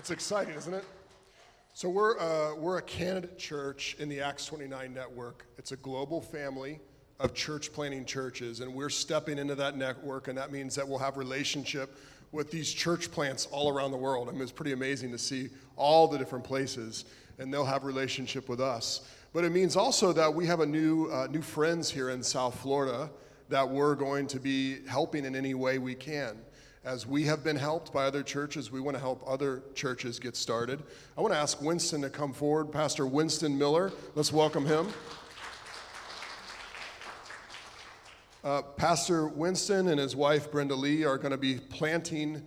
It's exciting, isn't it? So we're, uh, we're a candidate church in the Acts 29 network. It's a global family of church planting churches, and we're stepping into that network, and that means that we'll have relationship with these church plants all around the world. I mean, it's pretty amazing to see all the different places, and they'll have relationship with us. But it means also that we have a new, uh, new friends here in South Florida that we're going to be helping in any way we can. As we have been helped by other churches, we want to help other churches get started. I want to ask Winston to come forward, Pastor Winston Miller. Let's welcome him. Uh, Pastor Winston and his wife Brenda Lee are going to be planting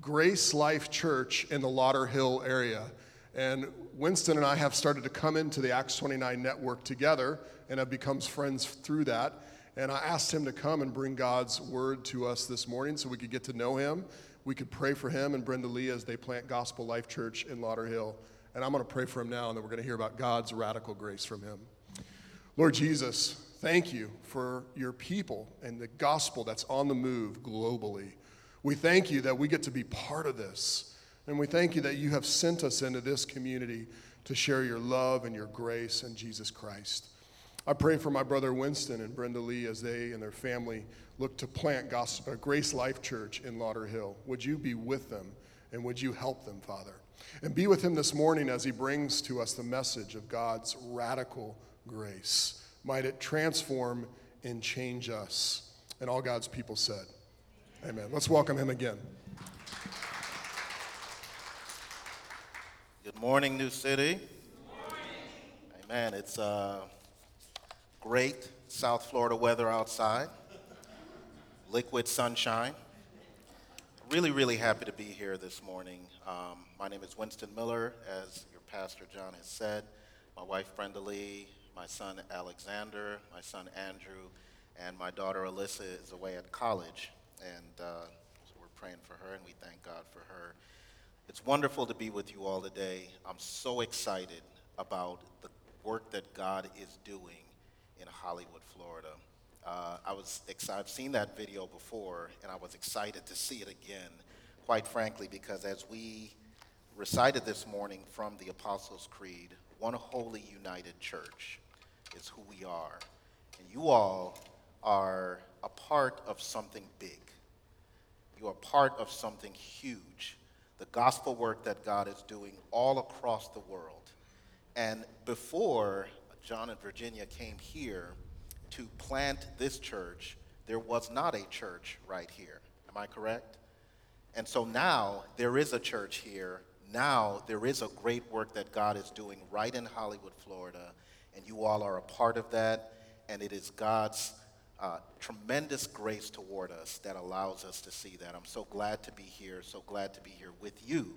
Grace Life Church in the Lauderhill area. And Winston and I have started to come into the Acts 29 network together and have become friends through that. And I asked him to come and bring God's word to us this morning so we could get to know him. We could pray for him and Brenda Lee as they plant Gospel Life Church in Lauderhill. And I'm going to pray for him now, and then we're going to hear about God's radical grace from him. Lord Jesus, thank you for your people and the gospel that's on the move globally. We thank you that we get to be part of this. And we thank you that you have sent us into this community to share your love and your grace in Jesus Christ. I pray for my brother Winston and Brenda Lee as they and their family look to plant Gospel, Grace Life Church in Lauderhill. Would you be with them and would you help them, Father? And be with him this morning as he brings to us the message of God's radical grace. Might it transform and change us. And all God's people said, Amen. Let's welcome him again. Good morning, New City. Good morning. Amen. It's uh, Great South Florida weather outside, liquid sunshine. Really, really happy to be here this morning. Um, my name is Winston Miller, as your pastor John has said. My wife Brenda Lee, my son Alexander, my son Andrew, and my daughter Alyssa is away at college. And uh, so we're praying for her, and we thank God for her. It's wonderful to be with you all today. I'm so excited about the work that God is doing in Hollywood, Florida. Uh, I was excited. I've seen that video before, and I was excited to see it again, quite frankly, because as we recited this morning from the Apostles' Creed, one holy united church is who we are. And you all are a part of something big. You are part of something huge. The gospel work that God is doing all across the world. And before John and Virginia came here to plant this church, there was not a church right here. Am I correct? And so now there is a church here. Now there is a great work that God is doing right in Hollywood, Florida, and you all are a part of that. And it is God's uh, tremendous grace toward us that allows us to see that. I'm so glad to be here, so glad to be here with you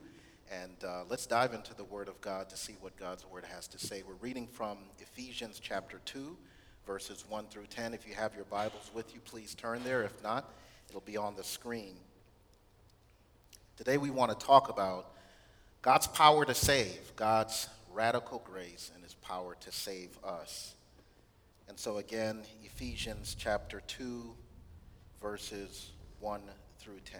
and uh, let's dive into the Word of God to see what God's Word has to say. We're reading from Ephesians chapter 2, verses 1 through 10. If you have your Bibles with you, please turn there. If not, it'll be on the screen. Today we want to talk about God's power to save, God's radical grace, and His power to save us. And so, again, Ephesians chapter 2, verses 1 through 10.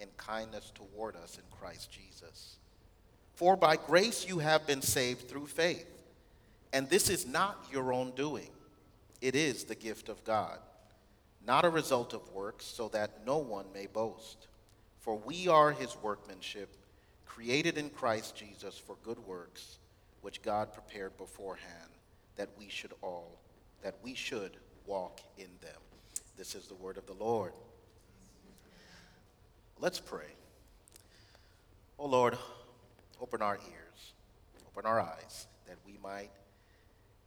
in kindness toward us in Christ Jesus. For by grace you have been saved through faith. And this is not your own doing, it is the gift of God, not a result of works, so that no one may boast. For we are his workmanship, created in Christ Jesus for good works, which God prepared beforehand that we should all, that we should walk in them. This is the word of the Lord. Let's pray. Oh Lord, open our ears, open our eyes, that we might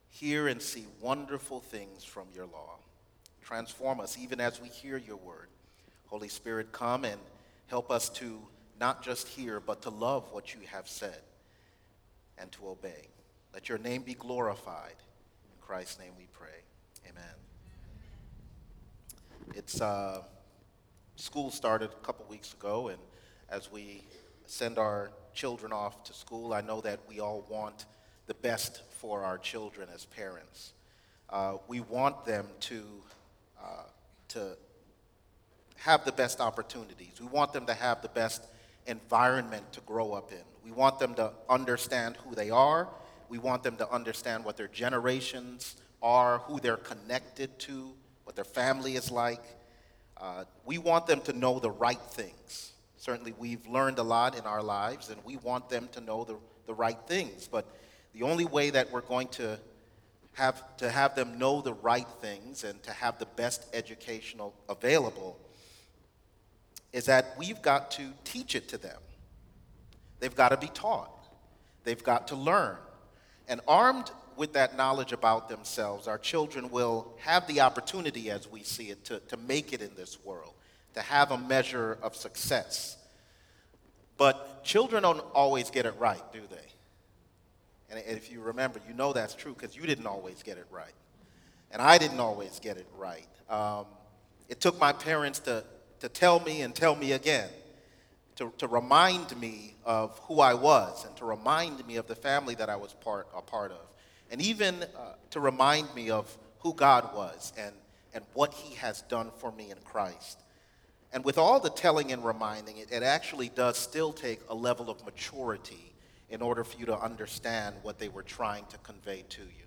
hear and see wonderful things from your law. Transform us even as we hear your word. Holy Spirit, come and help us to not just hear, but to love what you have said and to obey. Let your name be glorified. In Christ's name we pray. Amen. It's uh, school started a couple weeks ago, and as we send our children off to school, I know that we all want the best for our children as parents. Uh, we want them to, uh, to have the best opportunities. We want them to have the best environment to grow up in. We want them to understand who they are. We want them to understand what their generations are, who they're connected to, what their family is like. Uh, we want them to know the right things. Certainly, we've learned a lot in our lives, and we want them to know the, the right things. But the only way that we're going to have to have them know the right things and to have the best educational available is that we've got to teach it to them. They've got to be taught. They've got to learn. And armed with that knowledge about themselves, our children will have the opportunity, as we see it, to, to make it in this world, to have a measure of success. But children don't always get it right, do they? And if you remember, you know that's true because you didn't always get it right. And I didn't always get it right. Um, it took my parents to, to tell me and tell me again, to, to remind me of who I was and to remind me of the family that I was part, a part of. And even uh, to remind me of who God was and, and what He has done for me in Christ. And with all the telling and reminding, it, it actually does still take a level of maturity in order for you to understand what they were trying to convey to you.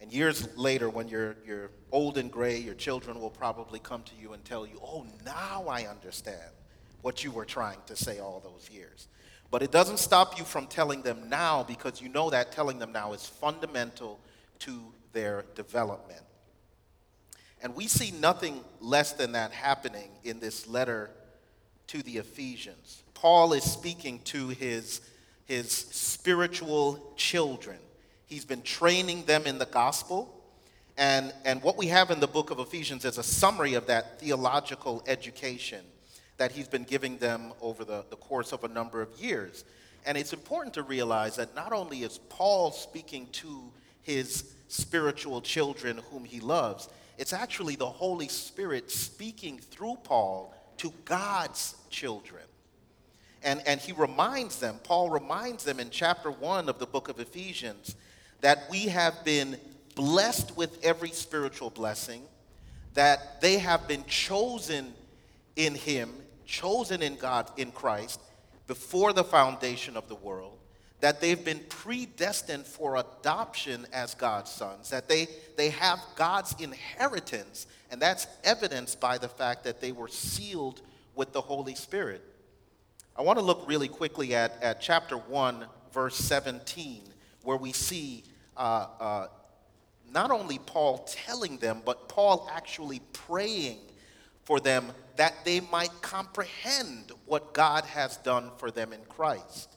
And years later, when you're, you're old and gray, your children will probably come to you and tell you, Oh, now I understand what you were trying to say all those years. But it doesn't stop you from telling them now because you know that telling them now is fundamental to their development. And we see nothing less than that happening in this letter to the Ephesians. Paul is speaking to his his spiritual children. He's been training them in the gospel. And, and what we have in the book of Ephesians is a summary of that theological education that he's been giving them over the, the course of a number of years. And it's important to realize that not only is Paul speaking to his spiritual children whom he loves, it's actually the Holy Spirit speaking through Paul to God's children. And, and he reminds them, Paul reminds them in chapter 1 of the book of Ephesians, that we have been blessed with every spiritual blessing, that they have been chosen in him, chosen in God, in Christ, before the foundation of the world, that they've been predestined for adoption as God's sons, that they, they have God's inheritance, and that's evidenced by the fact that they were sealed with the Holy Spirit. I want to look really quickly at, at chapter 1, verse 17, where we see uh, uh, not only Paul telling them, but Paul actually praying for them that they might comprehend what God has done for them in Christ.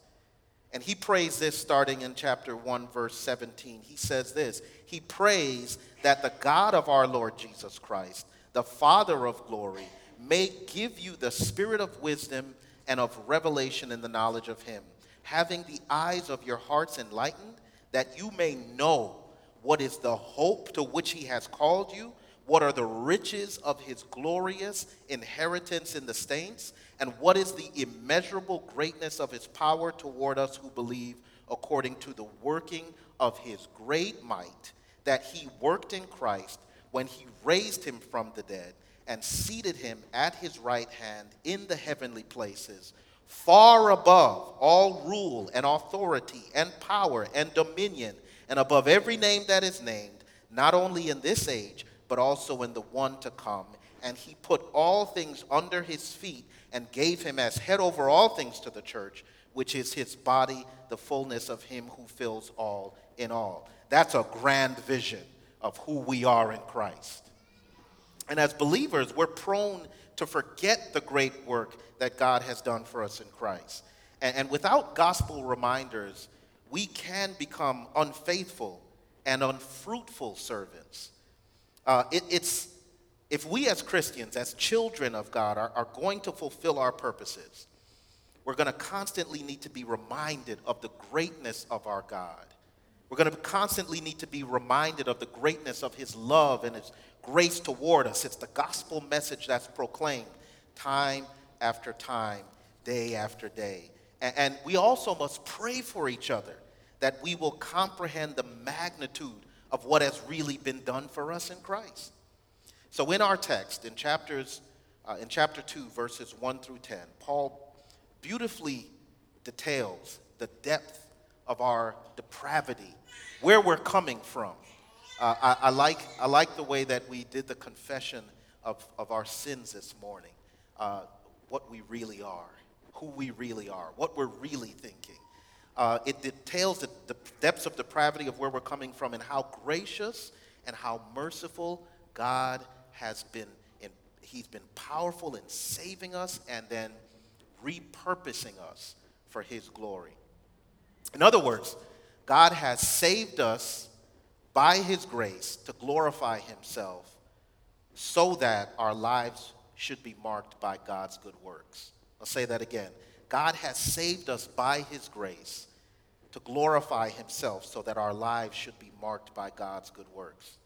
And he prays this starting in chapter 1, verse 17. He says this He prays that the God of our Lord Jesus Christ, the Father of glory, may give you the spirit of wisdom and of revelation in the knowledge of him, having the eyes of your hearts enlightened, that you may know what is the hope to which he has called you, what are the riches of his glorious inheritance in the saints, and what is the immeasurable greatness of his power toward us who believe, according to the working of his great might, that he worked in Christ when he raised him from the dead and seated him at his right hand in the heavenly places, far above all rule and authority and power and dominion, and above every name that is named, not only in this age, but also in the one to come. and he put all things under his feet and gave him as head over all things to the church, which is his body, the fullness of him who fills all in all. That's a grand vision of who we are in Christ. And as believers, we're prone to forget the great work that God has done for us in Christ. And, and without gospel reminders, we can become unfaithful and unfruitful servants. Uh, it, it's if we as Christians, as children of God, are, are going to fulfill our purposes, we're going to constantly need to be reminded of the greatness of our God. We're going to constantly need to be reminded of the greatness of His love and His grace toward us. It's the gospel message that's proclaimed time after time, day after day. And, and we also must pray for each other that we will comprehend the magnitude of what has really been done for us in Christ. So in our text, in chapters, uh, in chapter 2, verses 1 through 10, Paul beautifully details the depth of our depravity, where we're coming from. Uh, I, I, like, I like the way that we did the confession of, of our sins this morning, uh, what we really are, who we really are, what we're really thinking. Uh, it details the, the depths of depravity of where we're coming from and how gracious and how merciful God has been. In, he's been powerful in saving us and then repurposing us for His glory. In other words, God has saved us by His grace to glorify Himself so that our lives should be marked by God's good works. I'll say that again. God has saved us by His grace to glorify Himself so that our lives should be marked by God's good works.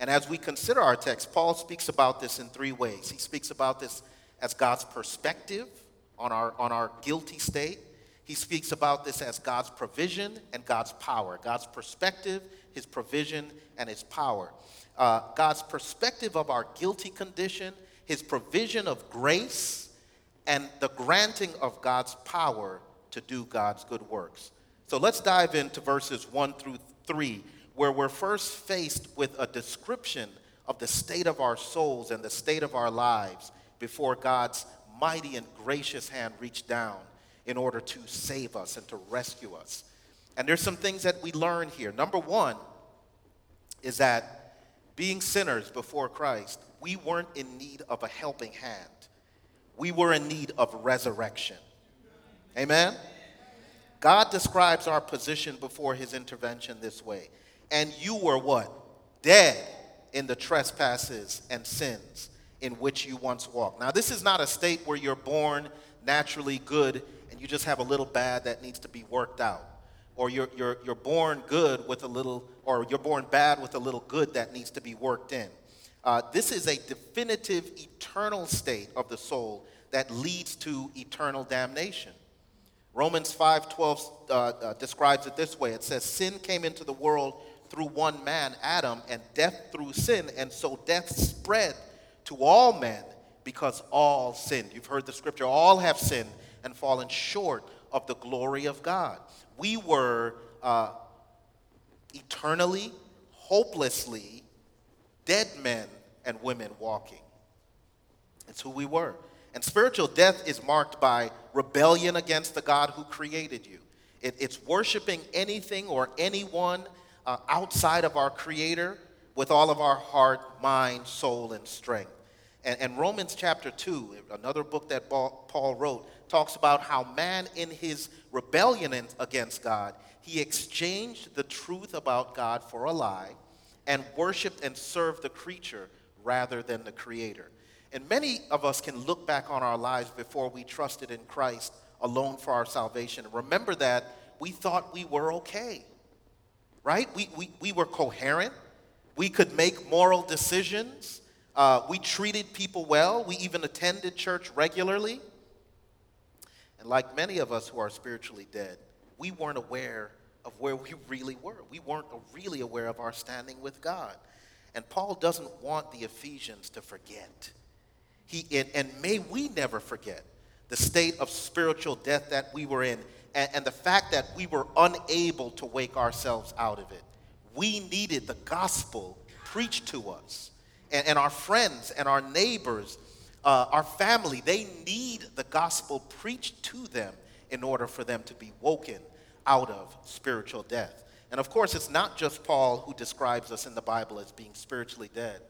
And as we consider our text, Paul speaks about this in three ways. He speaks about this as God's perspective on our, on our guilty state. He speaks about this as God's provision and God's power. God's perspective, His provision, and His power. Uh, God's perspective of our guilty condition, His provision of grace, and the granting of God's power to do God's good works. So let's dive into verses 1 through 3, where we're first faced with a description of the state of our souls and the state of our lives before God's mighty and gracious hand reached down in order to save us and to rescue us. And there's some things that we learn here. Number one is that being sinners before Christ, we weren't in need of a helping hand. We were in need of resurrection. Amen? God describes our position before his intervention this way. And you were what? Dead in the trespasses and sins in which you once walked. Now, this is not a state where you're born naturally good and you just have a little bad that needs to be worked out. Or you're, you're, you're born good with a little, or you're born bad with a little good that needs to be worked in. Uh, this is a definitive eternal state of the soul that leads to eternal damnation. Romans 5:12 uh, uh, describes it this way. It says, "Sin came into the world through one man, Adam, and death through sin, and so death spread to all men because all sinned. You've heard the scripture, all have sinned and fallen short of the glory of God. We were uh, eternally, hopelessly dead men and women walking. It's who we were. And spiritual death is marked by rebellion against the God who created you. It, it's worshiping anything or anyone uh, outside of our Creator with all of our heart, mind, soul, and strength. And, and Romans chapter 2, another book that Paul wrote, talks about how man, in his rebellion against God, he exchanged the truth about God for a lie and worshiped and served the creature rather than the creator. And many of us can look back on our lives before we trusted in Christ alone for our salvation. Remember that we thought we were okay, right? We, we, we were coherent. We could make moral decisions. Uh, we treated people well. We even attended church regularly. And like many of us who are spiritually dead, we weren't aware of where we really were. We weren't really aware of our standing with God. And Paul doesn't want the Ephesians to forget. He, and, and may we never forget the state of spiritual death that we were in and, and the fact that we were unable to wake ourselves out of it. We needed the gospel preached to us and, and our friends and our neighbors, uh, our family, they need the gospel preached to them in order for them to be woken out of spiritual death. And of course, it's not just Paul who describes us in the Bible as being spiritually dead.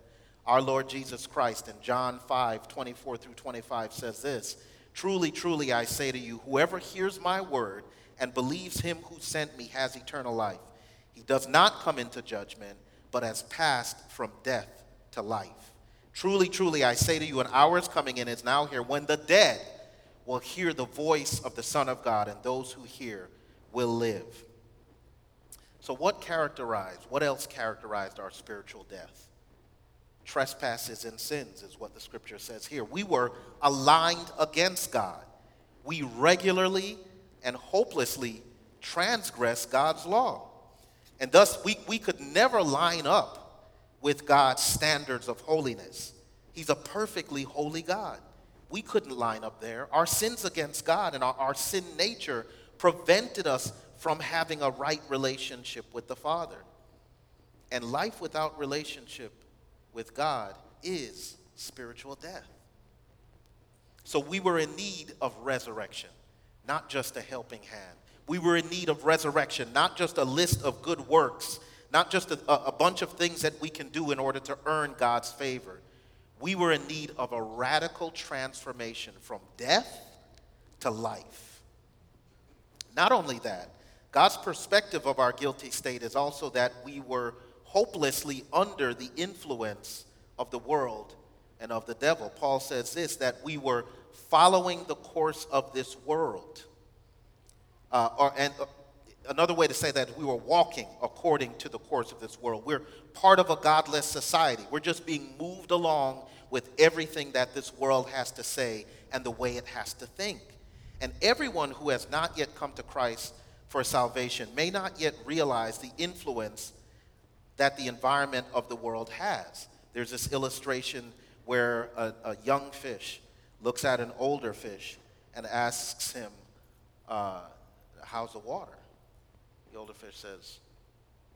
Our Lord Jesus Christ in John 5 24 through 25 says this Truly, truly, I say to you, whoever hears my word and believes him who sent me has eternal life. He does not come into judgment, but has passed from death to life. Truly, truly, I say to you, an hour is coming and is now here when the dead will hear the voice of the Son of God, and those who hear will live. So, what characterized, what else characterized our spiritual death? Trespasses and sins is what the scripture says here. We were aligned against God. We regularly and hopelessly transgress God's law. And thus, we, we could never line up with God's standards of holiness. He's a perfectly holy God. We couldn't line up there. Our sins against God and our, our sin nature prevented us from having a right relationship with the Father. And life without relationship with God is spiritual death. So we were in need of resurrection, not just a helping hand. We were in need of resurrection, not just a list of good works, not just a, a bunch of things that we can do in order to earn God's favor. We were in need of a radical transformation from death to life. Not only that, God's perspective of our guilty state is also that we were hopelessly under the influence of the world and of the devil. Paul says this that we were following the course of this world. Uh, or, and uh, another way to say that we were walking according to the course of this world. We're part of a godless society. We're just being moved along with everything that this world has to say and the way it has to think. And everyone who has not yet come to Christ for salvation may not yet realize the influence that the environment of the world has. There's this illustration where a, a young fish looks at an older fish and asks him, uh, How's the water? The older fish says,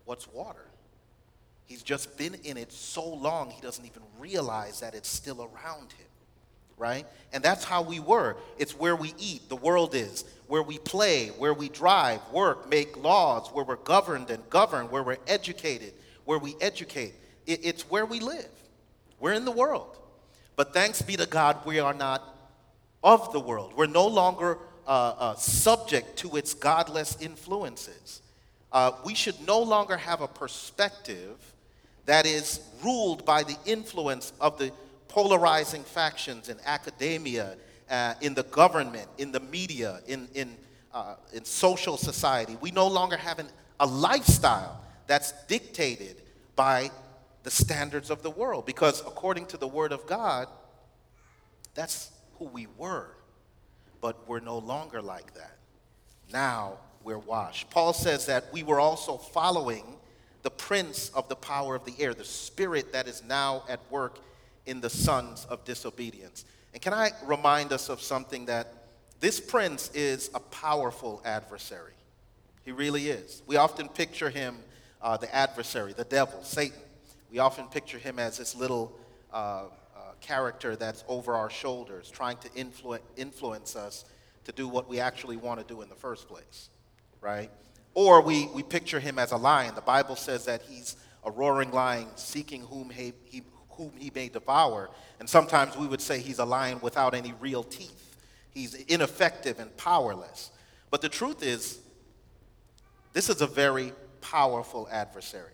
What's water? He's just been in it so long, he doesn't even realize that it's still around him, right? And that's how we were. It's where we eat, the world is, where we play, where we drive, work, make laws, where we're governed and govern, where we're educated, where we educate. It's where we live. We're in the world. But thanks be to God, we are not of the world. We're no longer uh, uh, subject to its godless influences. Uh, we should no longer have a perspective that is ruled by the influence of the polarizing factions in academia, uh, in the government, in the media, in, in, uh, in social society. We no longer have an, a lifestyle that's dictated by the standards of the world because, according to the Word of God, that's who we were but we're no longer like that. Now we're washed. Paul says that we were also following the prince of the power of the air, the spirit that is now at work in the sons of disobedience. And can I remind us of something that this prince is a powerful adversary? He really is. We often picture him, uh, the adversary, the devil, Satan. We often picture him as this little uh, character that's over our shoulders, trying to influ- influence us to do what we actually want to do in the first place, right? Or we, we picture him as a lion. The Bible says that he's a roaring lion seeking whom he, he, whom he may devour. And sometimes we would say he's a lion without any real teeth. He's ineffective and powerless. But the truth is, this is a very powerful adversary.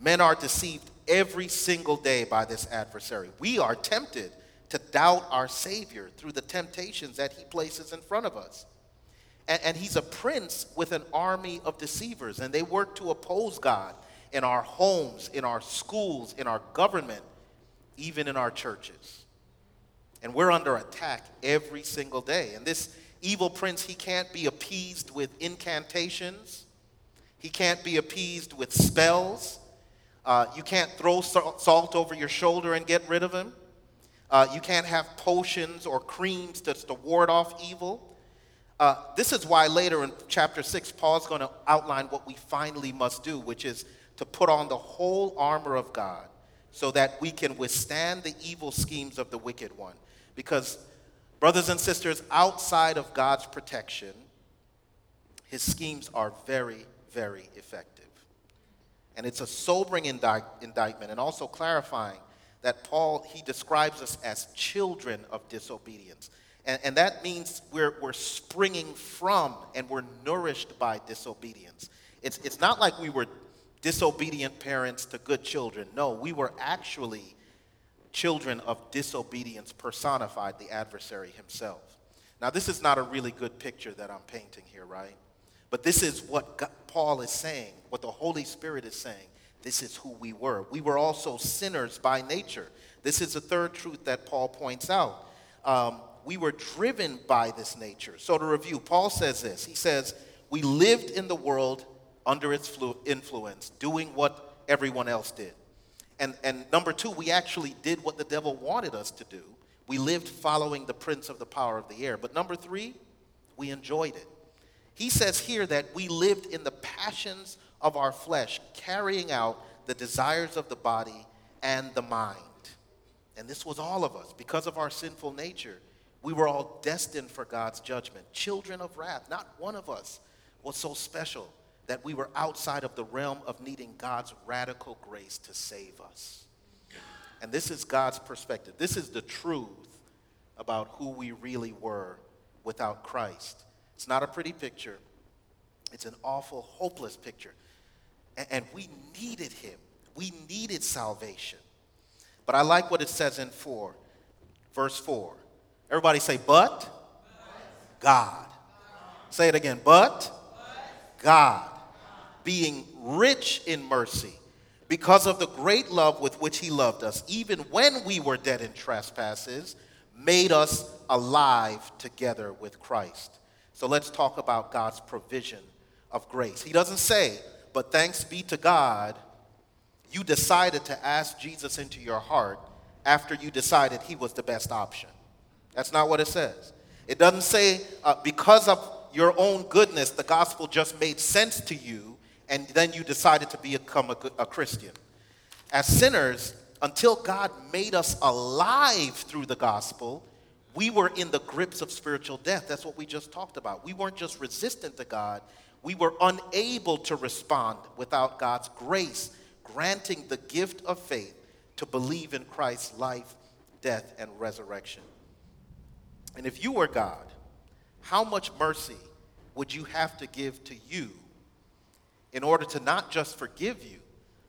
Men are deceived every single day by this adversary. We are tempted to doubt our Savior through the temptations that he places in front of us. And, and, he's a prince with an army of deceivers, and they work to oppose God in our homes, in our schools, in our government, even in our churches. And we're under attack every single day. And this evil prince, he can't be appeased with incantations, he can't be appeased with spells. Uh, you can't throw salt over your shoulder and get rid of him. Uh, you can't have potions or creams to, to ward off evil. Uh, this is why later in chapter 6, Paul's going to outline what we finally must do, which is to put on the whole armor of God so that we can withstand the evil schemes of the wicked one. Because, brothers and sisters, outside of God's protection, his schemes are very, very effective. And it's a sobering indict- indictment and also clarifying that Paul, he describes us as children of disobedience. And, and that means we're, we're springing from and we're nourished by disobedience. It's, it's not like we were disobedient parents to good children. No, we were actually children of disobedience personified, the adversary himself. Now, this is not a really good picture that I'm painting here, right? But this is what God, Paul is saying, what the Holy Spirit is saying. This is who we were. We were also sinners by nature. This is the third truth that Paul points out. Um, we were driven by this nature. So, to review, Paul says this He says, We lived in the world under its influence, doing what everyone else did. And, and number two, we actually did what the devil wanted us to do. We lived following the prince of the power of the air. But number three, we enjoyed it. He says here that we lived in the passions of our flesh, carrying out the desires of the body and the mind. And this was all of us. Because of our sinful nature, we were all destined for God's judgment, children of wrath. Not one of us was so special that we were outside of the realm of needing God's radical grace to save us. And this is God's perspective. This is the truth about who we really were without Christ. It's not a pretty picture, it's an awful, hopeless picture. And, we needed Him, we needed salvation. But I like what it says in 4, verse 4. Everybody say, but. God. Say it again, but. God being rich in mercy, because of the great love with which he loved us, even when we were dead in trespasses, made us alive together with Christ. So let's talk about God's provision of grace. He doesn't say, but thanks be to God, you decided to ask Jesus into your heart after you decided he was the best option. That's not what it says. It doesn't say, uh, because of your own goodness, the gospel just made sense to you and then you decided to become a, a Christian. As sinners, until God made us alive through the gospel, we were in the grips of spiritual death. That's what we just talked about. We weren't just resistant to God, we were unable to respond without God's grace, granting the gift of faith to believe in Christ's life, death, and resurrection. And if you were God, how much mercy would you have to give to you in order to not just forgive you,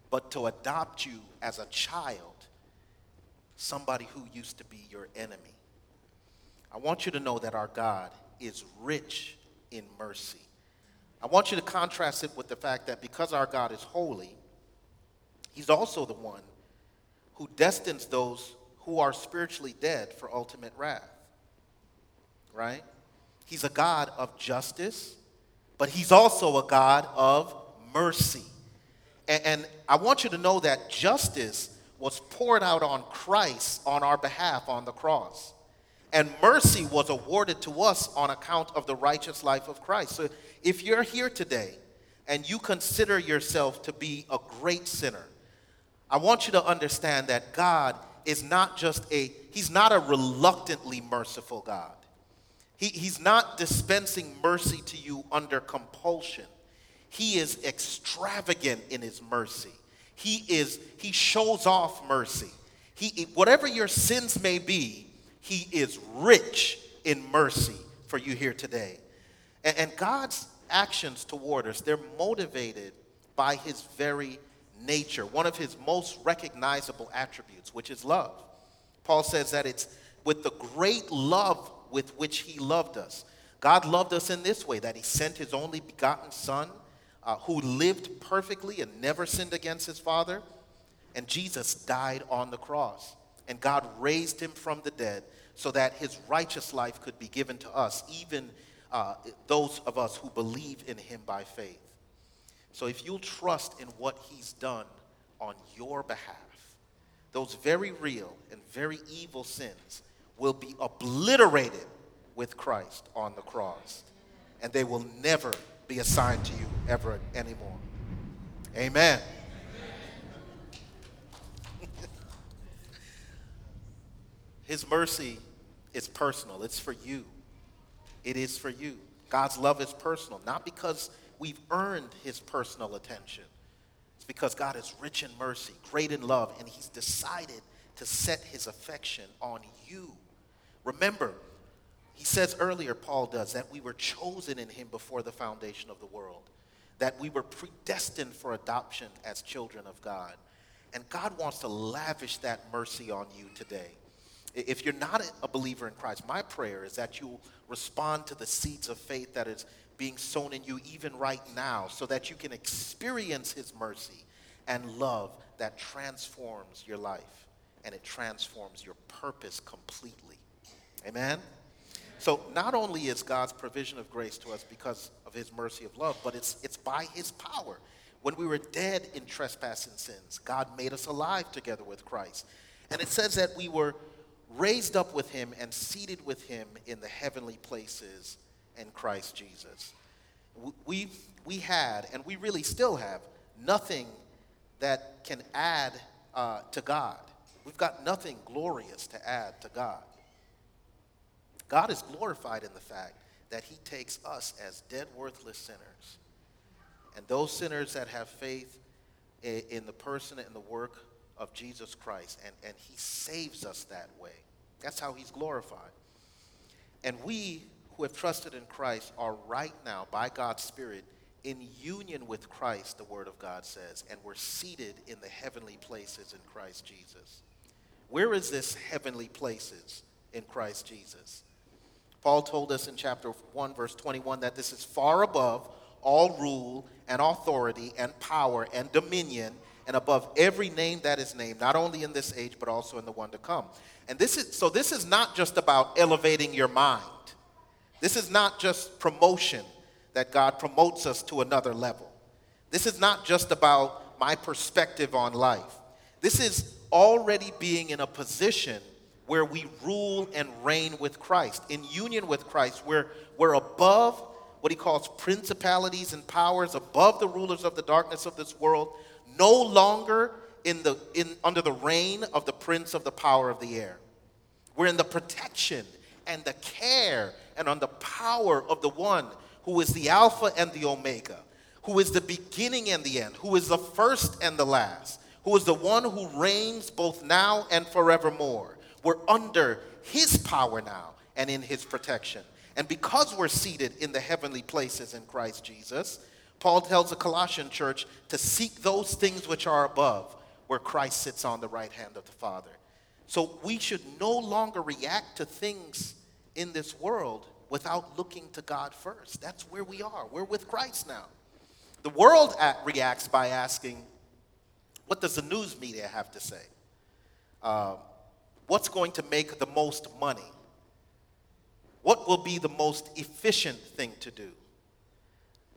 but to adopt you as a child, somebody who used to be your enemy. I want you to know that our God is rich in mercy. I want you to contrast it with the fact that because our God is holy, He's also the one who destines those who are spiritually dead for ultimate wrath. Right? He's a God of justice, but He's also a God of mercy. And, and I want you to know that justice was poured out on Christ on our behalf on the cross. And mercy was awarded to us on account of the righteous life of Christ. So if you're here today and you consider yourself to be a great sinner, I want you to understand that God is not just a, He's not a reluctantly merciful God. He, he's not dispensing mercy to you under compulsion. He is extravagant in his mercy. He is he shows off mercy. He whatever your sins may be, he is rich in mercy for you here today. And, and God's actions toward us, they're motivated by his very nature, one of his most recognizable attributes, which is love. Paul says that it's with the great love with which he loved us. God loved us in this way that he sent his only begotten Son uh, who lived perfectly and never sinned against his father. And Jesus died on the cross. And God raised him from the dead so that his righteous life could be given to us, even uh, those of us who believe in him by faith. So if you'll trust in what he's done on your behalf, those very real and very evil sins will be obliterated with Christ on the cross. And they will never be assigned to you ever anymore. Amen. His mercy is personal, it's for you. It is for you. God's love is personal, not because we've earned His personal attention. It's because God is rich in mercy, great in love, and He's decided to set His affection on you. Remember, he says earlier, Paul does, that we were chosen in him before the foundation of the world, that we were predestined for adoption as children of God. And God wants to lavish that mercy on you today. If you're not a believer in Christ, my prayer is that you respond to the seeds of faith that is being sown in you even right now so that you can experience his mercy and love that transforms your life and it transforms your purpose completely. Amen? So not only is God's provision of grace to us because of his mercy of love, but it's, it's by his power. When we were dead in trespass and sins, God made us alive together with Christ. And it says that we were raised up with him and seated with him in the heavenly places in Christ Jesus. We, we had, and we really still have, nothing that can add uh, to God. We've got nothing glorious to add to God. God is glorified in the fact that he takes us as dead, worthless sinners. And those sinners that have faith in the person and the work of Jesus Christ, and, and he saves us that way. That's how he's glorified. And we who have trusted in Christ are right now, by God's Spirit, in union with Christ, the Word of God says, and we're seated in the heavenly places in Christ Jesus. Where is this heavenly places in Christ Jesus? Paul told us in chapter 1, verse 21, that this is far above all rule and authority and power and dominion and above every name that is named, not only in this age, but also in the one to come. And this is so this is not just about elevating your mind. This is not just promotion that God promotes us to another level. This is not just about my perspective on life. This is already being in a position where we rule and reign with Christ. In union with Christ, we're, we're above what he calls principalities and powers, above the rulers of the darkness of this world, no longer in the, in, under the reign of the prince of the power of the air. We're in the protection and the care and on the power of the one who is the Alpha and the Omega, who is the beginning and the end, who is the first and the last, who is the one who reigns both now and forevermore. We're under his power now and in his protection. And because we're seated in the heavenly places in Christ Jesus, Paul tells the Colossian church to seek those things which are above, where Christ sits on the right hand of the Father. So we should no longer react to things in this world without looking to God first. That's where we are. We're with Christ now. The world reacts by asking, What does the news media have to say? Um, What's going to make the most money? What will be the most efficient thing to do?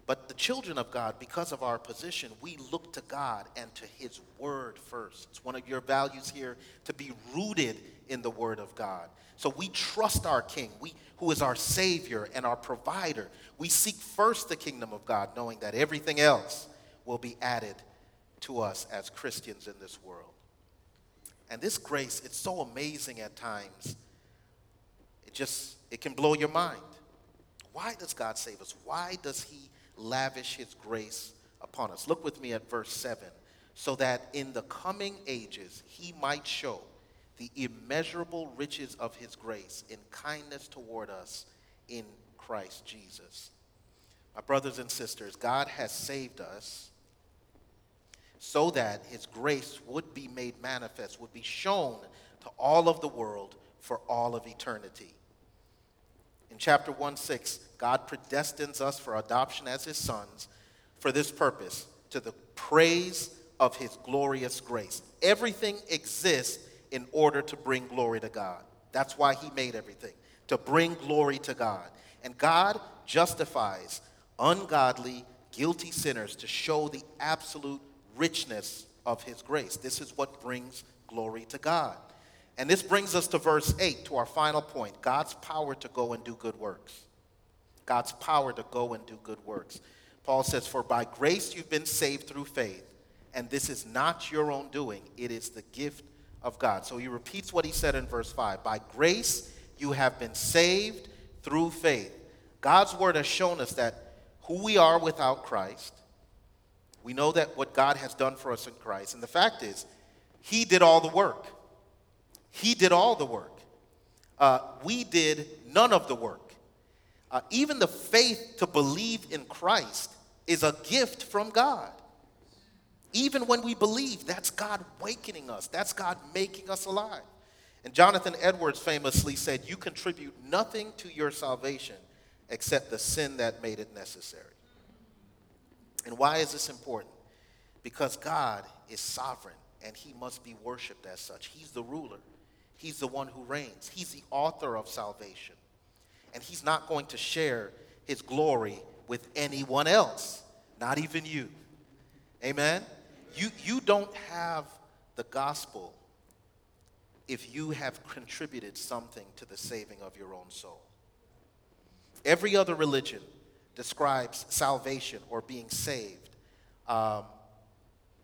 But the children of God, because of our position, we look to God and to His Word first. It's one of your values here to be rooted in the Word of God. So we trust our King, we, who is our Savior and our provider. We seek first the kingdom of God, knowing that everything else will be added to us as Christians in this world. And this grace, it's so amazing at times. It just, it can blow your mind. Why does God save us? Why does He lavish His grace upon us? Look with me at verse 7. So that in the coming ages He might show the immeasurable riches of His grace in kindness toward us in Christ Jesus. My brothers and sisters, God has saved us so that his grace would be made manifest, would be shown to all of the world for all of eternity. In chapter 1 6, God predestines us for adoption as his sons for this purpose, to the praise of his glorious grace. Everything exists in order to bring glory to God. That's why he made everything, to bring glory to God. And God justifies ungodly, guilty sinners to show the absolute richness of his grace. This is what brings glory to God. And this brings us to verse 8, to our final point God's power to go and do good works. God's power to go and do good works. Paul says, For by grace you've been saved through faith, and this is not your own doing, it is the gift of God. So he repeats what he said in verse 5 By grace you have been saved through faith. God's word has shown us that who we are without Christ, we know that what God has done for us in Christ. And the fact is, he did all the work. He did all the work. Uh, we did none of the work. Uh, even the faith to believe in Christ is a gift from God. Even when we believe, that's God wakening us, that's God making us alive. And Jonathan Edwards famously said, You contribute nothing to your salvation except the sin that made it necessary. And why is this important? Because God is sovereign and he must be worshiped as such. He's the ruler, he's the one who reigns, he's the author of salvation. And he's not going to share his glory with anyone else, not even you. Amen? You, you don't have the gospel if you have contributed something to the saving of your own soul. Every other religion describes salvation or being saved um,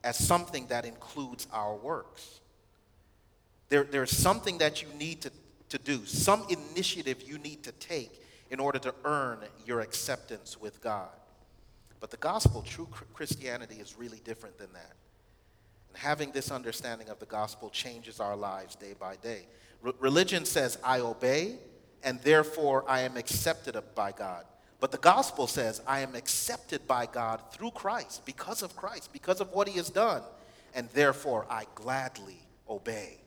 as something that includes our works. There, there's something that you need to, to do, some initiative you need to take in order to earn your acceptance with God. But the gospel, true Christianity, is really different than that. And having this understanding of the gospel changes our lives day by day. religion says, I obey, and therefore I am accepted by God. But the gospel says, I am accepted by God through Christ, because of Christ, because of what he has done, and therefore I gladly obey.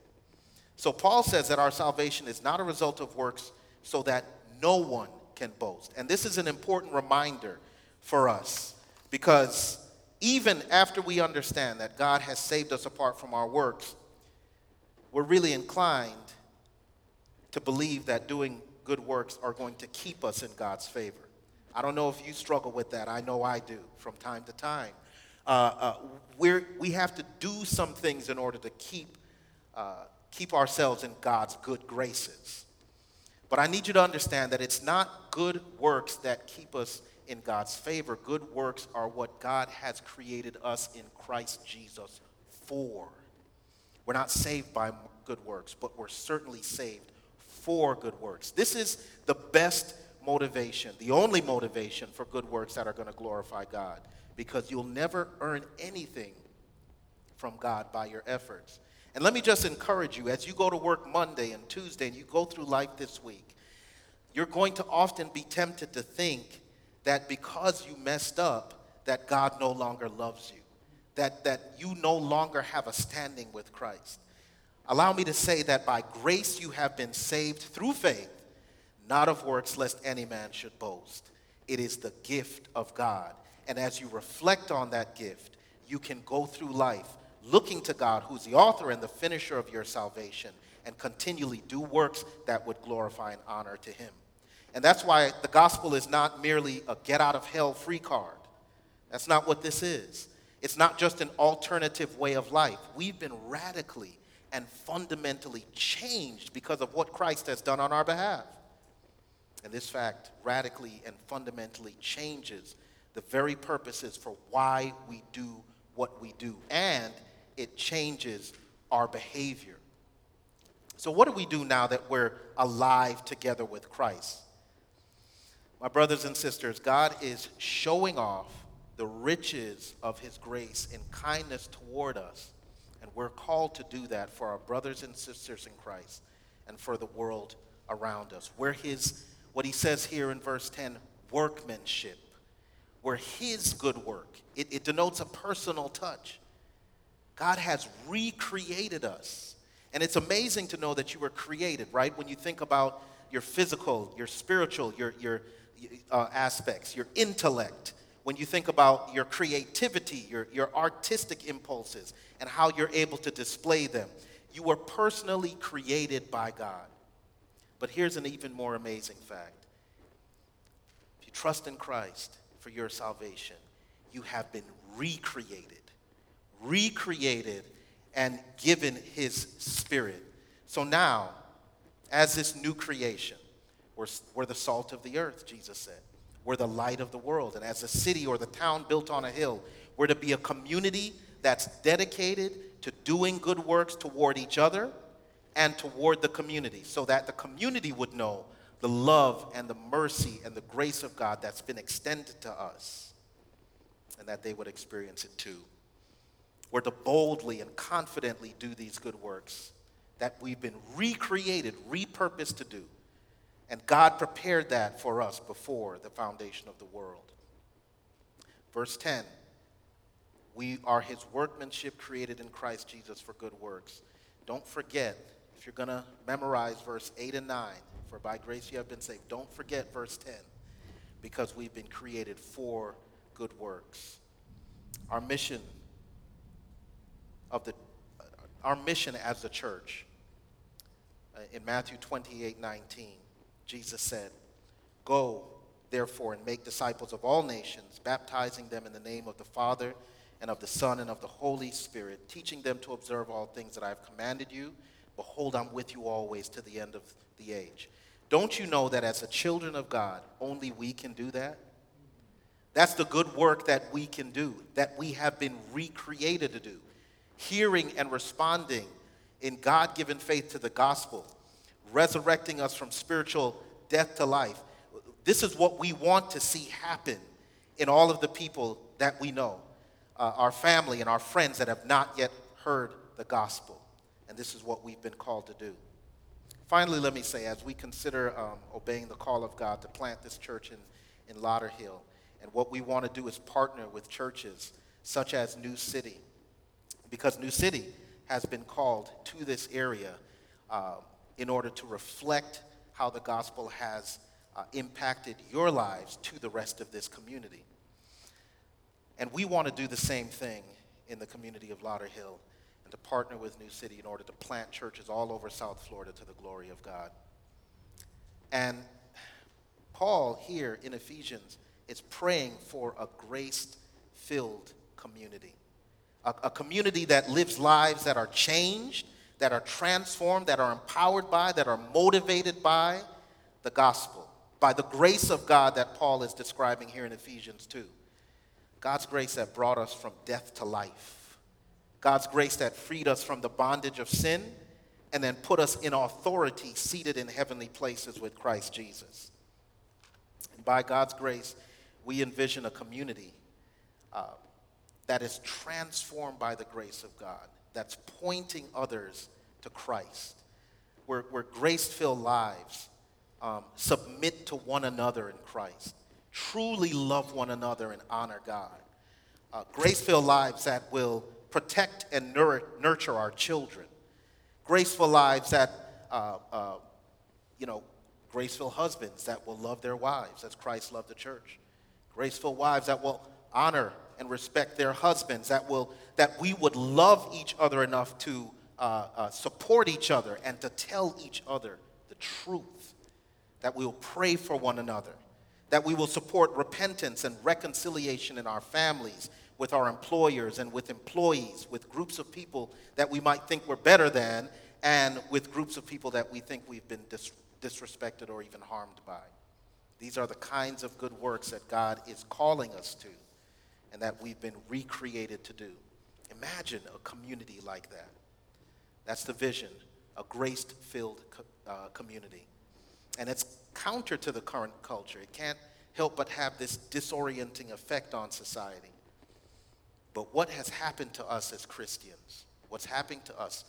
So Paul says that our salvation is not a result of works so that no one can boast. And this is an important reminder for us because even after we understand that God has saved us apart from our works, we're really inclined to believe that doing good works are going to keep us in God's favor. I don't know if you struggle with that. I know I do from time to time. Uh, uh, we're, we have to do some things in order to keep, uh, keep ourselves in God's good graces. But I need you to understand that it's not good works that keep us in God's favor. Good works are what God has created us in Christ Jesus for. We're not saved by good works, but we're certainly saved for good works. This is the best motivation, the only motivation for good works that are going to glorify God, because you'll never earn anything from God by your efforts. And let me just encourage you as you go to work Monday and Tuesday and you go through life this week, you're going to often be tempted to think that because you messed up, that God no longer loves you, that, that you no longer have a standing with Christ. Allow me to say that by grace you have been saved through faith, not of works, lest any man should boast. It is the gift of God. And as you reflect on that gift, you can go through life looking to God, who's the author and the finisher of your salvation, and continually do works that would glorify and honor to Him. And that's why the gospel is not merely a get out of hell free card. That's not what this is. It's not just an alternative way of life. We've been radically and fundamentally changed because of what Christ has done on our behalf. And this fact radically and fundamentally changes the very purposes for why we do what we do. And it changes our behavior. So, what do we do now that we're alive together with Christ? My brothers and sisters, God is showing off the riches of His grace and kindness toward us. And we're called to do that for our brothers and sisters in Christ and for the world around us. We're His, what He says here in verse 10, workmanship. We're His good work. It, it denotes a personal touch. God has recreated us. And it's amazing to know that you were created, right? When you think about your physical, your spiritual, your, your uh, aspects, your intellect, when you think about your creativity, your, your artistic impulses, and how you're able to display them. You were personally created by God. But here's an even more amazing fact if you trust in Christ for your salvation, you have been recreated, recreated, and given His Spirit. So now, as this new creation, we're, we're the salt of the earth, Jesus said. We're the light of the world. And as a city or the town built on a hill, we're to be a community that's dedicated to doing good works toward each other and toward the community so that the community would know the love and the mercy and the grace of God that's been extended to us and that they would experience it too. We're to boldly and confidently do these good works that we've been recreated, repurposed to do. And God prepared that for us before the foundation of the world. Verse 10 We are his workmanship created in Christ Jesus for good works. Don't forget, if you're going to memorize verse 8 and 9, for by grace you have been saved, don't forget verse 10, because we've been created for good works. Our mission of the our mission as the church uh, in Matthew 28 19, Jesus said, Go therefore, and make disciples of all nations, baptizing them in the name of the Father and of the Son and of the Holy Spirit, teaching them to observe all things that I have commanded you. Behold, I'm with you always to the end of the age. Don't you know that as a children of God, only we can do that? That's the good work that we can do, that we have been recreated to do. Hearing and responding in God given faith to the gospel, resurrecting us from spiritual death to life, this is what we want to see happen in all of the people that we know, uh, our family and our friends that have not yet heard the gospel. And this is what we've been called to do. Finally, let me say, as we consider um, obeying the call of God to plant this church in, in Lauderhill, and what we want to do is partner with churches such as New City, because New City has been called to this area uh, in order to reflect how the gospel has uh, impacted your lives to the rest of this community. And we want to do the same thing in the community of Lauderhill to partner with New City in order to plant churches all over South Florida to the glory of God. And Paul here in Ephesians is praying for a grace filled community, a, a community that lives lives that are changed, that are transformed, that are empowered by, that are motivated by the gospel by the grace of God that Paul is describing here in Ephesians 2. God's grace that brought us from death to life. God's grace that freed us from the bondage of sin and then put us in authority seated in heavenly places with Christ Jesus. And by God's grace, we envision a community uh, that is transformed by the grace of God, that's pointing others to Christ, where, where grace filled lives um, submit to one another in Christ, truly love one another and honor God. Uh, Grace filled lives that will protect and nurture our children. Graceful lives that, uh, uh, you know, graceful husbands that will love their wives as Christ loved the church. Graceful wives that will honor and respect their husbands, that, will, that we would love each other enough to uh, uh, support each other and to tell each other the truth that we will pray for one another, that we will support repentance and reconciliation in our families, with our employers and with employees, with groups of people that we might think we're better than, and with groups of people that we think we've been dis- disrespected or even harmed by. These are the kinds of good works that God is calling us to and that we've been recreated to do. Imagine a community like that. That's the vision, a grace filled co- uh, community. And it's counter to the current culture. It can't help but have this disorienting effect on society. But what has happened to us as Christians, what's happening to us,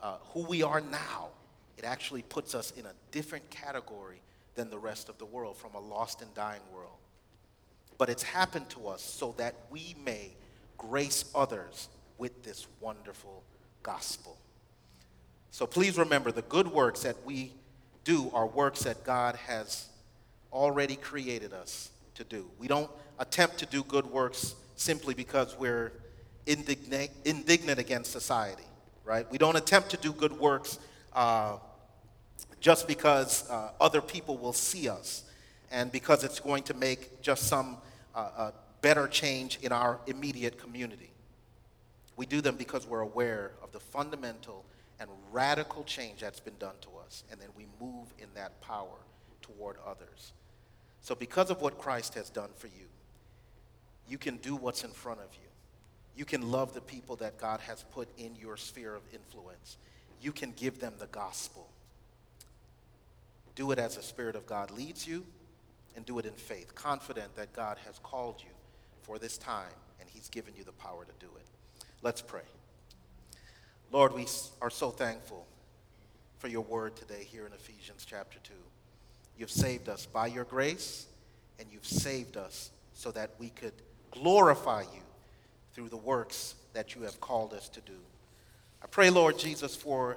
uh, who we are now, it actually puts us in a different category than the rest of the world, from a lost and dying world. But it's happened to us so that we may grace others with this wonderful gospel. So please remember the good works that we do are works that God has already created us to do. We don't attempt to do good works simply because we're indignant, indignant against society, right? We don't attempt to do good works uh, just because uh, other people will see us and because it's going to make just some uh, uh better change in our immediate community. We do them because we're aware of the fundamental and radical change that's been done to us, and then we move in that power toward others. So, because of what Christ has done for you, you can do what's in front of you. You can love the people that God has put in your sphere of influence. You can give them the gospel. Do it as the Spirit of God leads you, and do it in faith, confident that God has called you for this time and He's given you the power to do it. Let's pray. Lord, we are so thankful for your word today here in Ephesians chapter 2. You've saved us by your grace, and you've saved us so that we could glorify you through the works that you have called us to do. I pray, Lord Jesus, for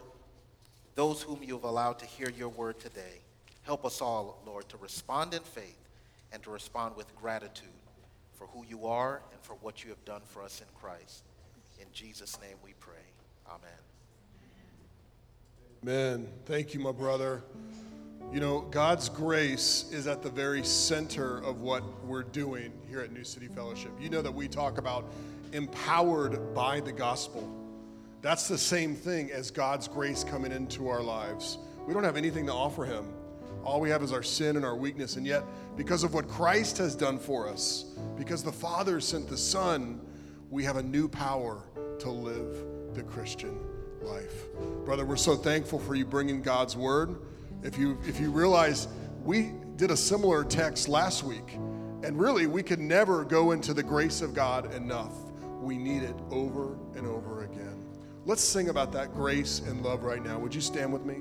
those whom you have allowed to hear your word today. Help us all, Lord, to respond in faith and to respond with gratitude for who you are and for what you have done for us in Christ. In Jesus' name we pray. Amen. Amen. Thank you, my brother. You know, God's grace is at the very center of what we're doing here at New City Fellowship. You know that we talk about empowered by the gospel. That's the same thing as God's grace coming into our lives. We don't have anything to offer Him. All we have is our sin and our weakness. And yet, because of what Christ has done for us, because the Father sent the Son, we have a new power to live the Christian life. Brother, we're so thankful for you bringing God's word. If you if you realize we did a similar text last week, and really we can never go into the grace of God enough. We need it over and over again. Let's sing about that grace and love right now. Would you stand with me?